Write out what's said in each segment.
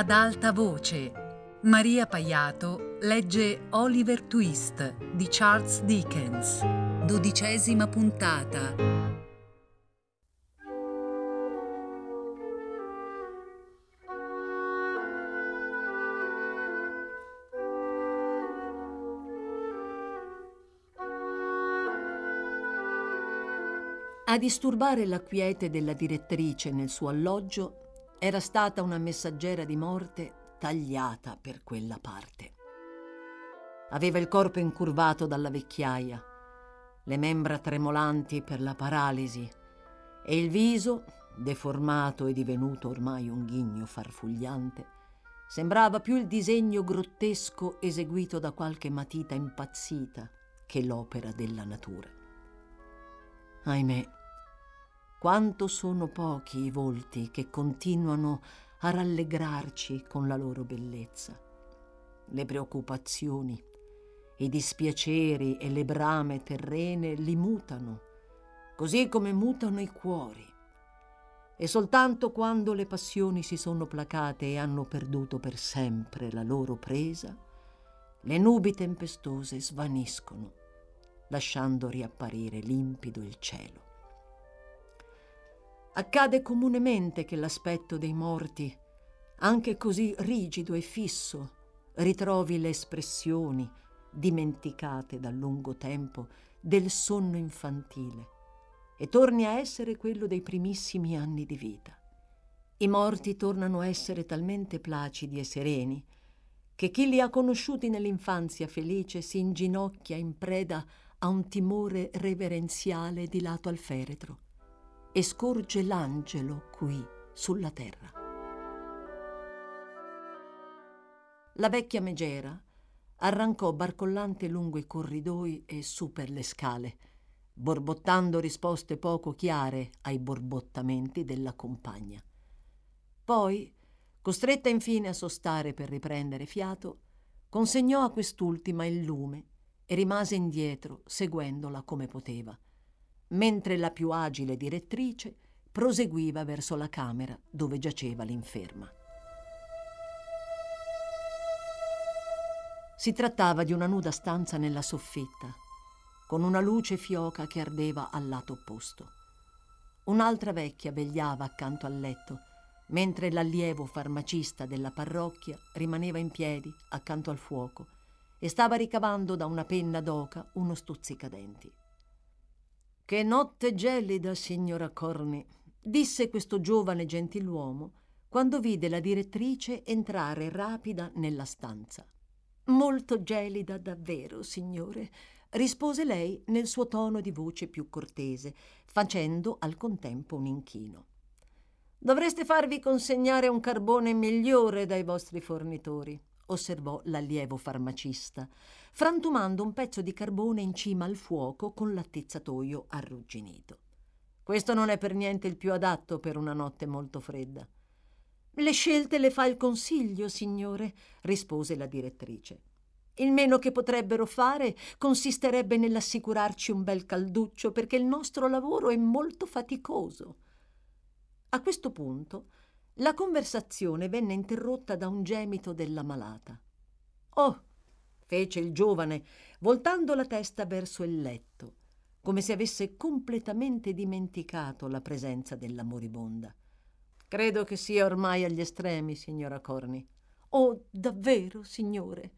ad alta voce. Maria Paiato legge Oliver Twist di Charles Dickens. Dodicesima puntata. A disturbare la quiete della direttrice nel suo alloggio era stata una messaggera di morte tagliata per quella parte. Aveva il corpo incurvato dalla vecchiaia, le membra tremolanti per la paralisi e il viso, deformato e divenuto ormai un ghigno farfugliante, sembrava più il disegno grottesco eseguito da qualche matita impazzita che l'opera della natura. Ahimè, quanto sono pochi i volti che continuano a rallegrarci con la loro bellezza. Le preoccupazioni, i dispiaceri e le brame terrene li mutano, così come mutano i cuori. E soltanto quando le passioni si sono placate e hanno perduto per sempre la loro presa, le nubi tempestose svaniscono, lasciando riapparire limpido il cielo. Accade comunemente che l'aspetto dei morti, anche così rigido e fisso, ritrovi le espressioni, dimenticate da lungo tempo, del sonno infantile e torni a essere quello dei primissimi anni di vita. I morti tornano a essere talmente placidi e sereni che chi li ha conosciuti nell'infanzia felice si inginocchia in preda a un timore reverenziale di lato al feretro e scorge l'angelo qui sulla terra. La vecchia megera arrancò barcollante lungo i corridoi e su per le scale, borbottando risposte poco chiare ai borbottamenti della compagna. Poi, costretta infine a sostare per riprendere fiato, consegnò a quest'ultima il lume e rimase indietro, seguendola come poteva mentre la più agile direttrice proseguiva verso la camera dove giaceva l'inferma. Si trattava di una nuda stanza nella soffitta, con una luce fioca che ardeva al lato opposto. Un'altra vecchia vegliava accanto al letto, mentre l'allievo farmacista della parrocchia rimaneva in piedi accanto al fuoco e stava ricavando da una penna d'oca uno stuzzicadenti. Che notte gelida, signora Corny, disse questo giovane gentiluomo quando vide la direttrice entrare rapida nella stanza. Molto gelida davvero, signore, rispose lei nel suo tono di voce più cortese, facendo al contempo un inchino. Dovreste farvi consegnare un carbone migliore dai vostri fornitori, osservò l'allievo farmacista, frantumando un pezzo di carbone in cima al fuoco con l'attizzatoio arrugginito. Questo non è per niente il più adatto per una notte molto fredda. Le scelte le fa il consiglio, signore, rispose la direttrice. Il meno che potrebbero fare consisterebbe nell'assicurarci un bel calduccio perché il nostro lavoro è molto faticoso. A questo punto la conversazione venne interrotta da un gemito della malata. Oh, fece il giovane, voltando la testa verso il letto, come se avesse completamente dimenticato la presenza della moribonda. Credo che sia ormai agli estremi, signora Corny. Oh, davvero, signore?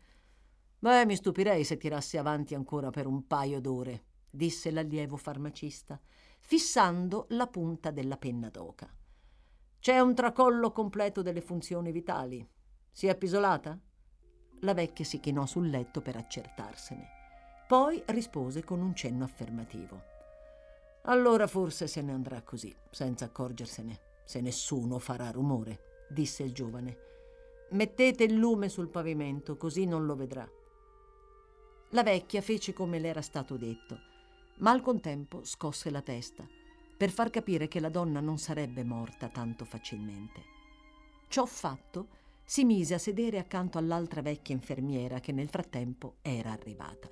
Beh, mi stupirei se tirasse avanti ancora per un paio d'ore, disse l'allievo farmacista, fissando la punta della penna d'oca. C'è un tracollo completo delle funzioni vitali. Si è appisolata? La vecchia si chinò sul letto per accertarsene. Poi rispose con un cenno affermativo. Allora forse se ne andrà così, senza accorgersene, se nessuno farà rumore, disse il giovane. Mettete il lume sul pavimento, così non lo vedrà. La vecchia fece come le era stato detto, ma al contempo scosse la testa per far capire che la donna non sarebbe morta tanto facilmente. Ciò fatto, si mise a sedere accanto all'altra vecchia infermiera che nel frattempo era arrivata.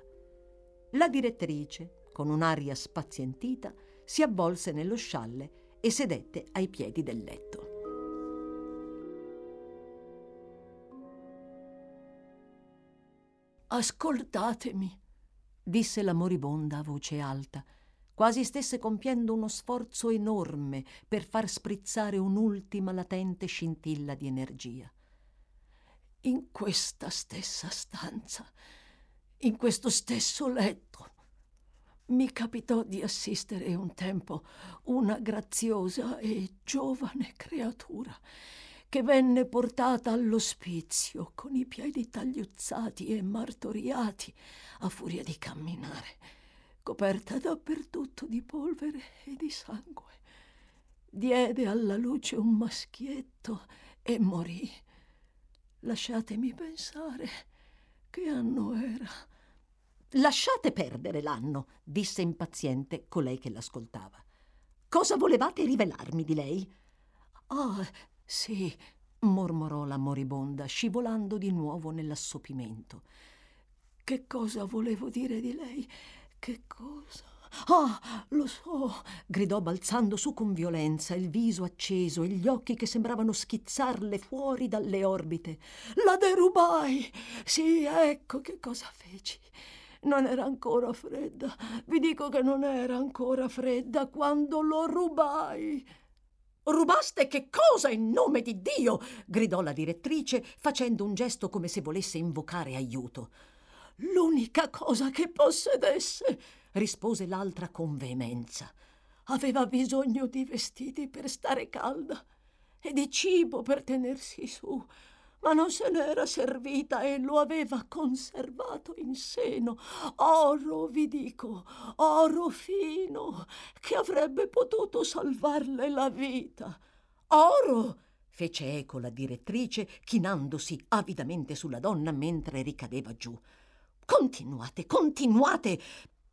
La direttrice, con un'aria spazientita, si avvolse nello scialle e sedette ai piedi del letto. Ascoltatemi, disse la moribonda a voce alta quasi stesse compiendo uno sforzo enorme per far sprizzare un'ultima latente scintilla di energia. In questa stessa stanza, in questo stesso letto, mi capitò di assistere un tempo una graziosa e giovane creatura che venne portata all'ospizio con i piedi tagliuzzati e martoriati a furia di camminare, coperta dappertutto di polvere e di sangue. Diede alla luce un maschietto e morì. Lasciatemi pensare che anno era. Lasciate perdere l'anno, disse impaziente colei che l'ascoltava. Cosa volevate rivelarmi di lei? Ah, sì, mormorò la moribonda, scivolando di nuovo nell'assopimento. Che cosa volevo dire di lei? Che cosa? Ah, lo so! gridò balzando su con violenza, il viso acceso e gli occhi che sembravano schizzarle fuori dalle orbite. La derubai! Sì, ecco che cosa feci. Non era ancora fredda. Vi dico che non era ancora fredda quando lo rubai. Rubaste che cosa in nome di Dio? gridò la direttrice, facendo un gesto come se volesse invocare aiuto. L'unica cosa che possedesse, rispose l'altra con veemenza. Aveva bisogno di vestiti per stare calda e di cibo per tenersi su ma non se n'era servita e lo aveva conservato in seno. Oro, vi dico, oro fino, che avrebbe potuto salvarle la vita. Oro! fece eco la direttrice, chinandosi avidamente sulla donna mentre ricadeva giù. Continuate, continuate!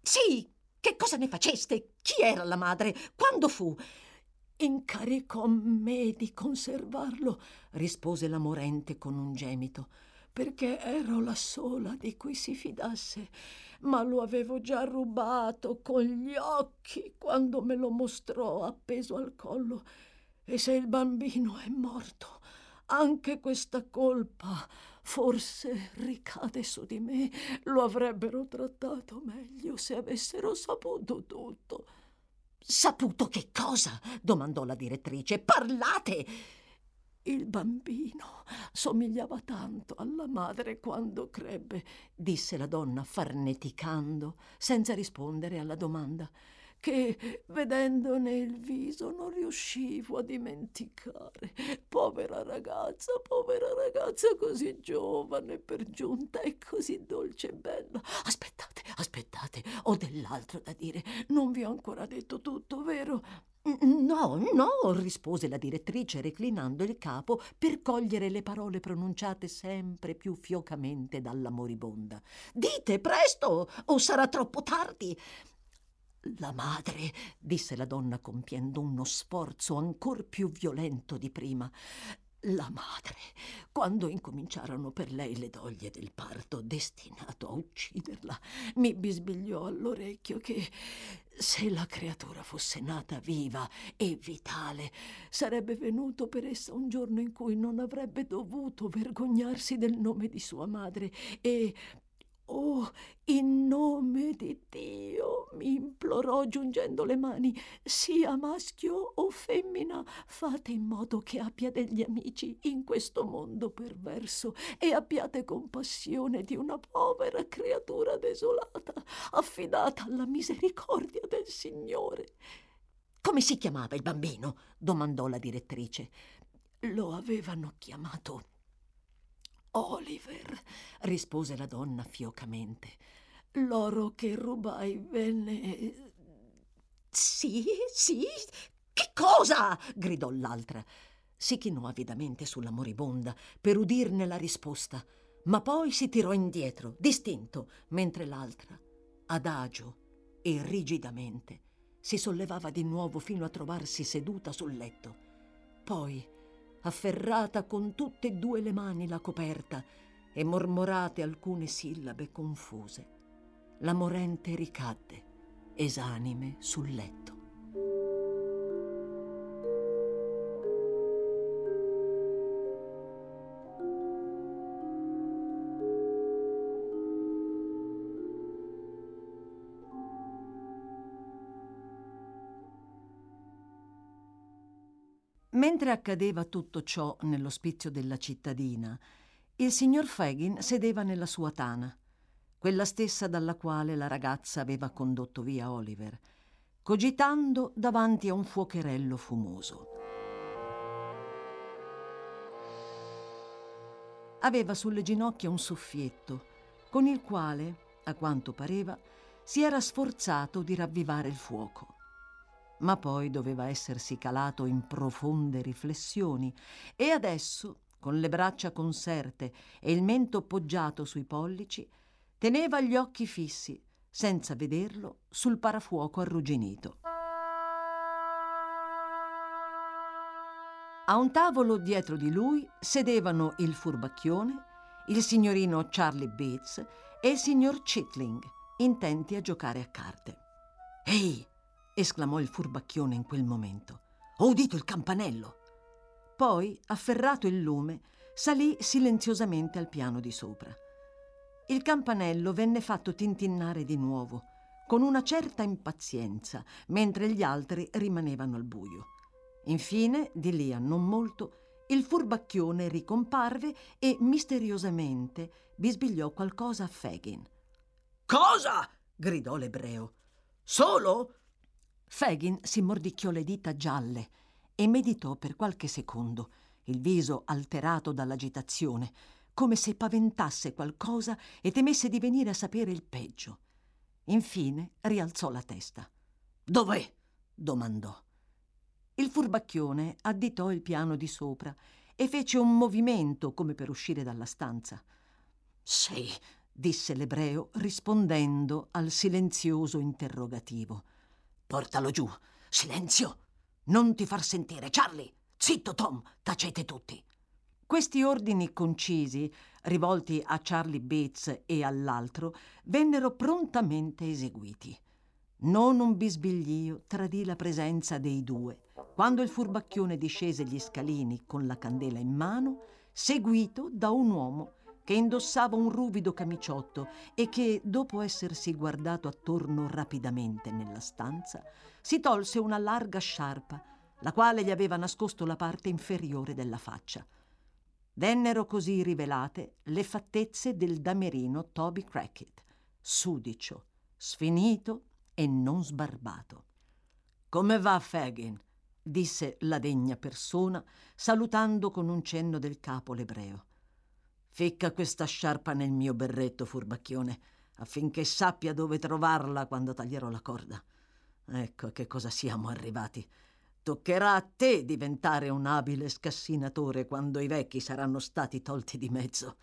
Sì, che cosa ne faceste? Chi era la madre? Quando fu? Incaricò me di conservarlo, rispose la morente con un gemito, perché ero la sola di cui si fidasse, ma lo avevo già rubato con gli occhi quando me lo mostrò appeso al collo. E se il bambino è morto, anche questa colpa forse ricade su di me. Lo avrebbero trattato meglio se avessero saputo tutto. Saputo che cosa? domandò la direttrice. Parlate! Il bambino somigliava tanto alla madre quando crebbe, disse la donna farneticando, senza rispondere alla domanda che vedendone il viso non riuscivo a dimenticare. Povera ragazza, povera ragazza così giovane per giunta e così dolce e bella. Aspettate, aspettate, ho dell'altro da dire. Non vi ho ancora detto tutto, vero? No, no, rispose la direttrice reclinando il capo per cogliere le parole pronunciate sempre più fiocamente dalla moribonda. Dite presto, o sarà troppo tardi. La madre, disse la donna compiendo uno sforzo ancor più violento di prima. La madre, quando incominciarono per lei le doglie del parto destinato a ucciderla, mi bisbigliò all'orecchio che se la creatura fosse nata viva e vitale, sarebbe venuto per essa un giorno in cui non avrebbe dovuto vergognarsi del nome di sua madre e Oh, in nome di Dio, mi implorò giungendo le mani, sia maschio o femmina, fate in modo che abbia degli amici in questo mondo perverso e abbiate compassione di una povera creatura desolata, affidata alla misericordia del Signore. Come si chiamava il bambino? domandò la direttrice. Lo avevano chiamato Oliver, rispose la donna fiocamente. L'oro che rubai venne. Sì, sì. Che cosa? gridò l'altra. Si chinò avidamente sulla moribonda per udirne la risposta, ma poi si tirò indietro, distinto, mentre l'altra, adagio e rigidamente, si sollevava di nuovo fino a trovarsi seduta sul letto. Poi afferrata con tutte e due le mani la coperta e mormorate alcune sillabe confuse. La morente ricadde, esanime sul letto. Mentre accadeva tutto ciò nell'ospizio della cittadina, il signor Fagin sedeva nella sua tana, quella stessa dalla quale la ragazza aveva condotto via Oliver, cogitando davanti a un fuocherello fumoso. Aveva sulle ginocchia un soffietto, con il quale, a quanto pareva, si era sforzato di ravvivare il fuoco. Ma poi doveva essersi calato in profonde riflessioni e adesso, con le braccia conserte e il mento poggiato sui pollici, teneva gli occhi fissi, senza vederlo, sul parafuoco arrugginito. A un tavolo dietro di lui sedevano il furbacchione, il signorino Charlie Bates e il signor Chitling, intenti a giocare a carte. Ehi! Esclamò il furbacchione in quel momento. Ho udito il campanello. Poi, afferrato il lume, salì silenziosamente al piano di sopra. Il campanello venne fatto tintinnare di nuovo, con una certa impazienza, mentre gli altri rimanevano al buio. Infine, di lì a non molto, il furbacchione ricomparve e misteriosamente bisbigliò qualcosa a Fagin. Cosa? gridò l'ebreo. Solo? Fagin si mordicchiò le dita gialle e meditò per qualche secondo, il viso alterato dall'agitazione, come se paventasse qualcosa e temesse di venire a sapere il peggio. Infine rialzò la testa. Dov'è? domandò. Il furbacchione additò il piano di sopra e fece un movimento come per uscire dalla stanza. Sì, disse l'ebreo rispondendo al silenzioso interrogativo. Portalo giù. Silenzio! Non ti far sentire, Charlie! Zitto, Tom! Tacete tutti! Questi ordini concisi, rivolti a Charlie Bates e all'altro, vennero prontamente eseguiti. Non un bisbiglio tradì la presenza dei due, quando il furbacchione discese gli scalini con la candela in mano, seguito da un uomo che indossava un ruvido camiciotto e che, dopo essersi guardato attorno rapidamente nella stanza, si tolse una larga sciarpa, la quale gli aveva nascosto la parte inferiore della faccia. Vennero così rivelate le fattezze del damerino Toby Crackit, sudicio, sfinito e non sbarbato. Come va, Fagin? disse la degna persona, salutando con un cenno del capo l'ebreo. Ficca questa sciarpa nel mio berretto, furbacchione, affinché sappia dove trovarla quando taglierò la corda. Ecco a che cosa siamo arrivati. Toccherà a te diventare un abile scassinatore quando i vecchi saranno stati tolti di mezzo.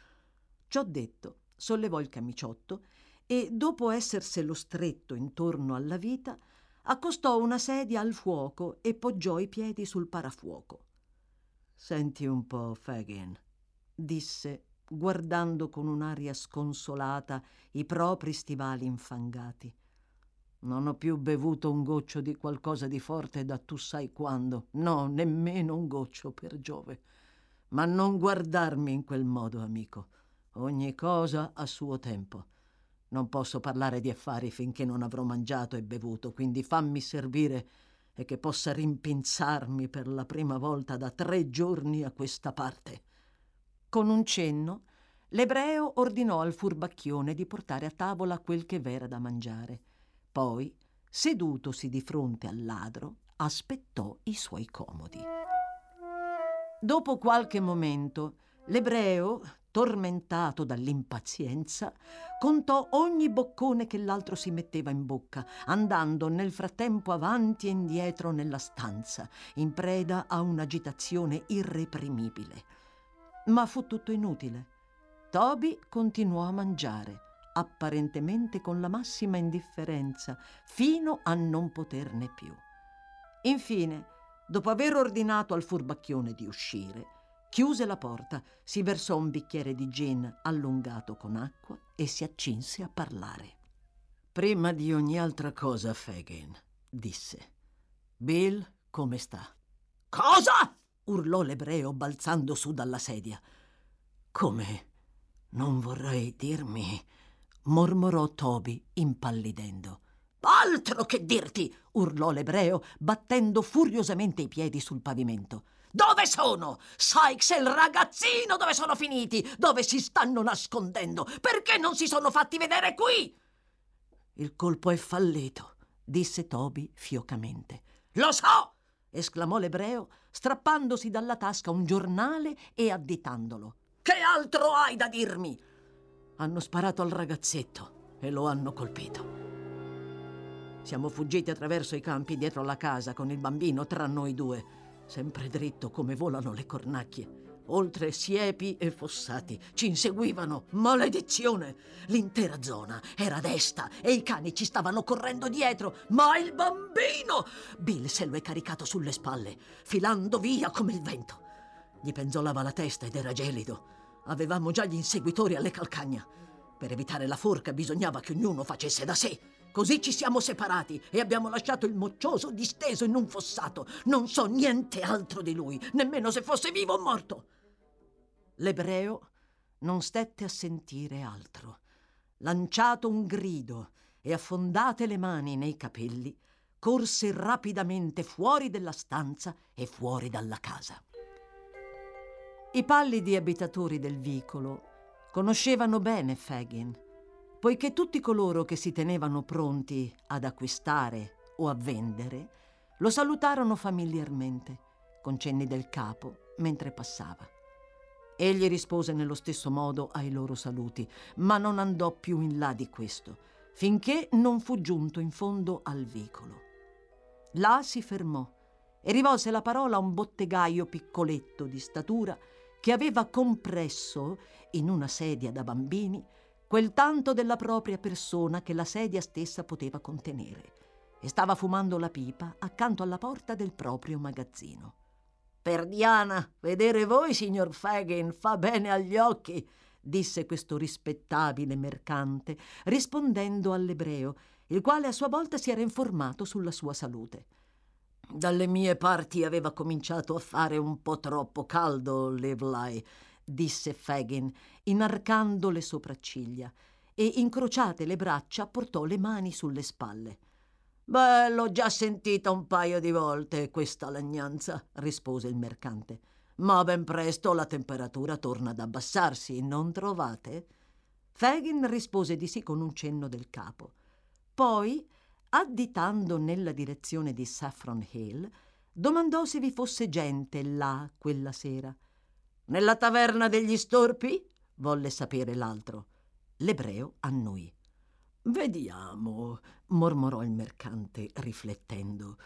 Ciò detto, sollevò il camiciotto e, dopo esserselo stretto intorno alla vita, accostò una sedia al fuoco e poggiò i piedi sul parafuoco. Senti un po', Fagin, disse, guardando con un'aria sconsolata i propri stivali infangati. Non ho più bevuto un goccio di qualcosa di forte da tu sai quando. No, nemmeno un goccio, per Giove. Ma non guardarmi in quel modo, amico. Ogni cosa a suo tempo. Non posso parlare di affari finché non avrò mangiato e bevuto, quindi fammi servire e che possa rimpinzarmi per la prima volta da tre giorni a questa parte. Con un cenno, l'ebreo ordinò al furbacchione di portare a tavola quel che v'era da mangiare poi, sedutosi di fronte al ladro, aspettò i suoi comodi. Dopo qualche momento, l'ebreo, tormentato dall'impazienza, contò ogni boccone che l'altro si metteva in bocca, andando nel frattempo avanti e indietro nella stanza, in preda a un'agitazione irreprimibile. Ma fu tutto inutile. Toby continuò a mangiare apparentemente con la massima indifferenza, fino a non poterne più. Infine, dopo aver ordinato al furbacchione di uscire, chiuse la porta, si versò un bicchiere di gin allungato con acqua e si accinse a parlare. Prima di ogni altra cosa, Fagin, disse. Bill, come sta? Cosa? Urlò l'ebreo balzando su dalla sedia. Come? Non vorrei dirmi mormorò Toby impallidendo. Altro che dirti! urlò l'ebreo, battendo furiosamente i piedi sul pavimento. Dove sono? Sykes e il ragazzino dove sono finiti? Dove si stanno nascondendo? Perché non si sono fatti vedere qui? Il colpo è fallito, disse Toby fiocamente. Lo so! Esclamò l'ebreo, strappandosi dalla tasca un giornale e additandolo. Che altro hai da dirmi? Hanno sparato al ragazzetto e lo hanno colpito. Siamo fuggiti attraverso i campi dietro la casa con il bambino tra noi due, sempre dritto come volano le cornacchie. Oltre siepi e fossati ci inseguivano. Maledizione! L'intera zona era desta e i cani ci stavano correndo dietro. Ma il bambino! Bill se lo è caricato sulle spalle, filando via come il vento. Gli penzolava la testa ed era gelido. Avevamo già gli inseguitori alle calcagna. Per evitare la forca bisognava che ognuno facesse da sé. Così ci siamo separati e abbiamo lasciato il moccioso disteso in un fossato. Non so niente altro di lui, nemmeno se fosse vivo o morto. L'ebreo non stette a sentire altro. Lanciato un grido e affondate le mani nei capelli, corse rapidamente fuori della stanza e fuori dalla casa. I pallidi abitatori del vicolo conoscevano bene Fagin poiché tutti coloro che si tenevano pronti ad acquistare o a vendere lo salutarono familiarmente, con cenni del capo, mentre passava. Egli rispose nello stesso modo ai loro saluti, ma non andò più in là di questo, finché non fu giunto in fondo al vicolo. Là si fermò e rivolse la parola a un bottegaio piccoletto di statura che aveva compresso, in una sedia da bambini, quel tanto della propria persona che la sedia stessa poteva contenere, e stava fumando la pipa accanto alla porta del proprio magazzino. Per Diana, vedere voi, signor Fagin, fa bene agli occhi, disse questo rispettabile mercante, rispondendo all'ebreo, il quale a sua volta si era informato sulla sua salute. Dalle mie parti aveva cominciato a fare un po' troppo caldo, Lively, disse Fagin, inarcando le sopracciglia, e incrociate le braccia portò le mani sulle spalle. Beh, l'ho già sentita un paio di volte questa lagnanza, rispose il mercante. Ma ben presto la temperatura torna ad abbassarsi, non trovate? Fagin rispose di sì con un cenno del capo. Poi, additando nella direzione di Saffron Hill, domandò se vi fosse gente là quella sera. Nella taverna degli storpi? volle sapere l'altro. L'ebreo annui. Vediamo, mormorò il mercante, riflettendo.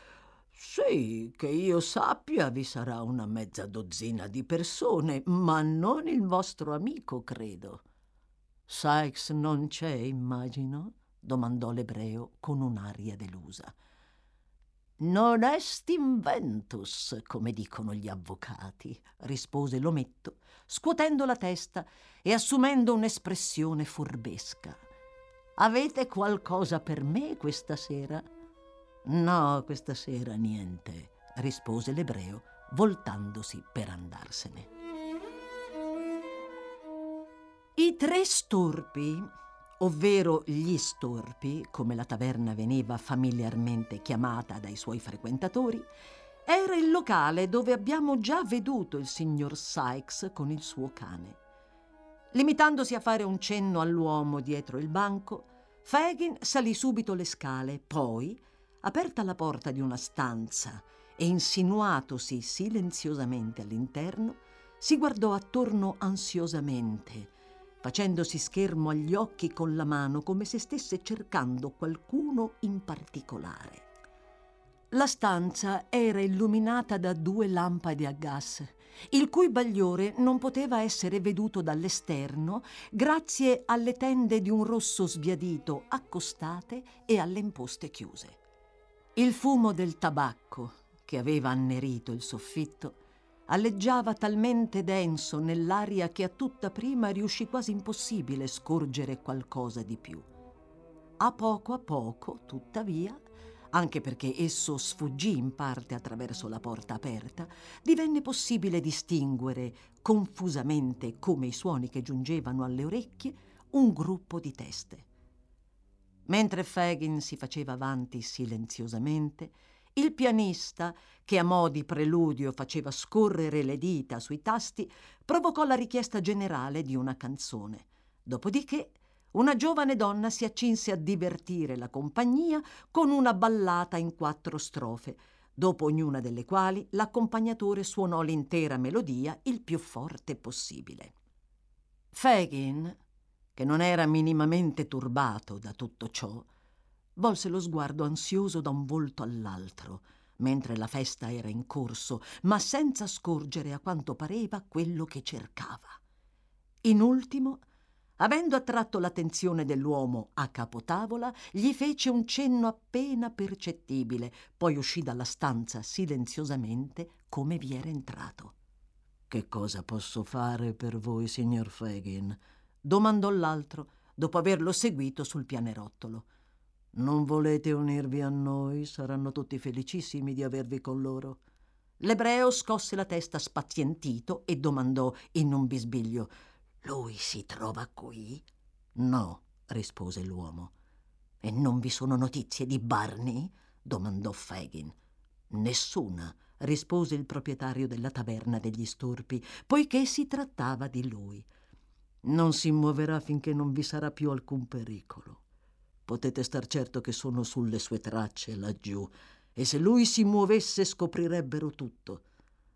Sì, che io sappia vi sarà una mezza dozzina di persone, ma non il vostro amico, credo. Sykes non c'è, immagino? domandò l'ebreo con un'aria delusa. Non est inventus, come dicono gli avvocati, rispose l'ometto, scuotendo la testa e assumendo un'espressione furbesca. Avete qualcosa per me questa sera? No, questa sera niente, rispose l'ebreo, voltandosi per andarsene. I tre storpi ovvero gli storpi, come la taverna veniva familiarmente chiamata dai suoi frequentatori, era il locale dove abbiamo già veduto il signor Sykes con il suo cane. Limitandosi a fare un cenno all'uomo dietro il banco, Fagin salì subito le scale, poi, aperta la porta di una stanza e insinuatosi silenziosamente all'interno, si guardò attorno ansiosamente, facendosi schermo agli occhi con la mano come se stesse cercando qualcuno in particolare. La stanza era illuminata da due lampade a gas, il cui bagliore non poteva essere veduto dall'esterno grazie alle tende di un rosso sbiadito accostate e alle imposte chiuse. Il fumo del tabacco, che aveva annerito il soffitto, alleggiava talmente denso nell'aria che a tutta prima riuscì quasi impossibile scorgere qualcosa di più. A poco a poco, tuttavia, anche perché esso sfuggì in parte attraverso la porta aperta, divenne possibile distinguere confusamente, come i suoni che giungevano alle orecchie, un gruppo di teste. Mentre Fagin si faceva avanti silenziosamente, il pianista, che a mo' di preludio faceva scorrere le dita sui tasti, provocò la richiesta generale di una canzone. Dopodiché una giovane donna si accinse a divertire la compagnia con una ballata in quattro strofe, dopo ognuna delle quali l'accompagnatore suonò l'intera melodia il più forte possibile. Fagin, che non era minimamente turbato da tutto ciò, volse lo sguardo ansioso da un volto all'altro, mentre la festa era in corso, ma senza scorgere a quanto pareva quello che cercava. In ultimo, avendo attratto l'attenzione dell'uomo a capotavola, gli fece un cenno appena percettibile, poi uscì dalla stanza silenziosamente come vi era entrato. Che cosa posso fare per voi, signor Fagin? domandò l'altro, dopo averlo seguito sul pianerottolo. Non volete unirvi a noi? Saranno tutti felicissimi di avervi con loro. L'ebreo scosse la testa spazientito e domandò in un bisbiglio: Lui si trova qui? No, rispose l'uomo. E non vi sono notizie di Barney? domandò Fagin. Nessuna, rispose il proprietario della taverna degli storpi, poiché si trattava di lui. Non si muoverà finché non vi sarà più alcun pericolo. Potete star certo che sono sulle sue tracce laggiù e se lui si muovesse scoprirebbero tutto.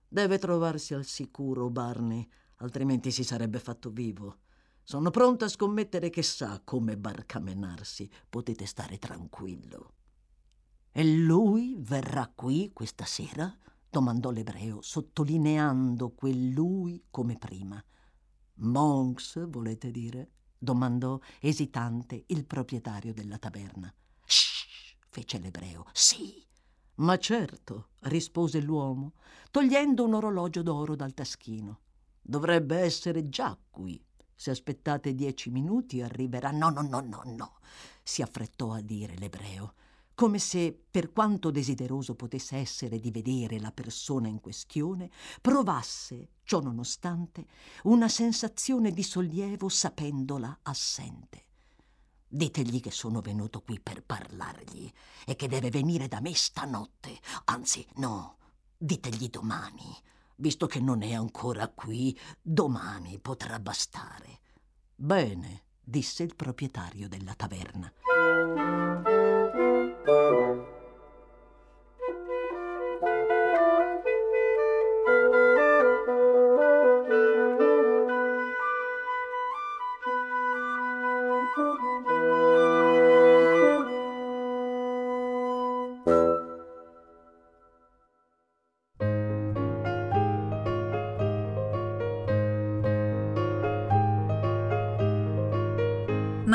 Deve trovarsi al sicuro, Barney, altrimenti si sarebbe fatto vivo. Sono pronto a scommettere che sa come barcamenarsi. Potete stare tranquillo. E lui verrà qui questa sera? domandò l'ebreo, sottolineando quel lui come prima. Monks, volete dire? domandò esitante il proprietario della taverna. Shh, fece l'ebreo. Sì. Ma certo, rispose l'uomo, togliendo un orologio d'oro dal taschino. Dovrebbe essere già qui. Se aspettate dieci minuti arriverà. No, no, no, no, no, si affrettò a dire l'ebreo come se, per quanto desideroso potesse essere di vedere la persona in questione, provasse, ciò nonostante, una sensazione di sollievo sapendola assente. Ditegli che sono venuto qui per parlargli e che deve venire da me stanotte. Anzi, no, ditegli domani. Visto che non è ancora qui, domani potrà bastare. Bene, disse il proprietario della taverna.